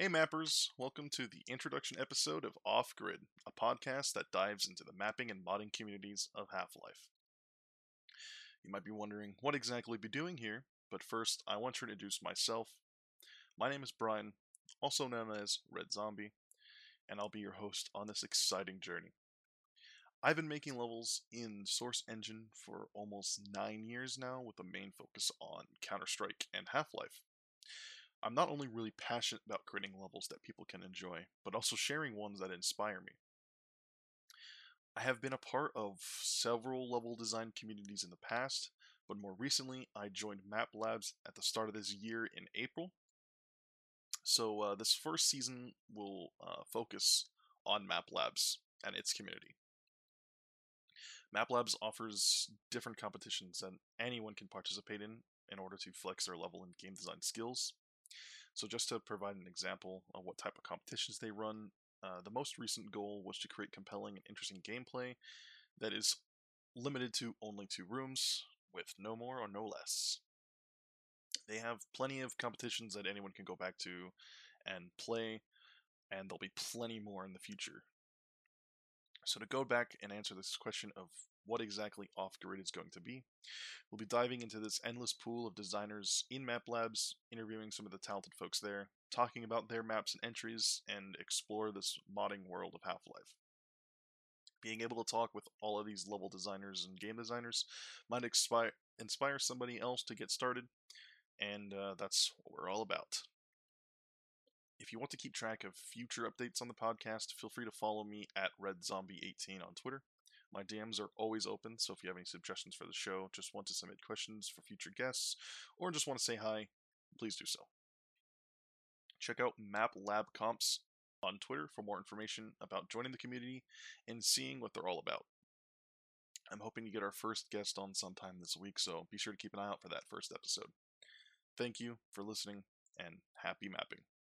Hey mappers, welcome to the introduction episode of Off Grid, a podcast that dives into the mapping and modding communities of Half-Life. You might be wondering what exactly we be doing here, but first I want to introduce myself. My name is Brian, also known as Red Zombie, and I'll be your host on this exciting journey. I've been making levels in Source Engine for almost 9 years now with a main focus on Counter-Strike and Half-Life. I'm not only really passionate about creating levels that people can enjoy, but also sharing ones that inspire me. I have been a part of several level design communities in the past, but more recently I joined Map Labs at the start of this year in April. So uh, this first season will uh, focus on Map Labs and its community. Map Labs offers different competitions that anyone can participate in in order to flex their level and game design skills. So just to provide an example of what type of competitions they run, uh, the most recent goal was to create compelling and interesting gameplay that is limited to only two rooms, with no more or no less. They have plenty of competitions that anyone can go back to and play, and there'll be plenty more in the future. So to go back and answer this question of what exactly off-grid is going to be. We'll be diving into this endless pool of designers in Map Labs, interviewing some of the talented folks there, talking about their maps and entries, and explore this modding world of Half-Life. Being able to talk with all of these level designers and game designers might inspire, inspire somebody else to get started, and uh, that's what we're all about. If you want to keep track of future updates on the podcast, feel free to follow me at RedZombie18 on Twitter. My DMs are always open, so if you have any suggestions for the show, just want to submit questions for future guests, or just want to say hi, please do so. Check out Map Lab Comps on Twitter for more information about joining the community and seeing what they're all about. I'm hoping to get our first guest on sometime this week, so be sure to keep an eye out for that first episode. Thank you for listening, and happy mapping.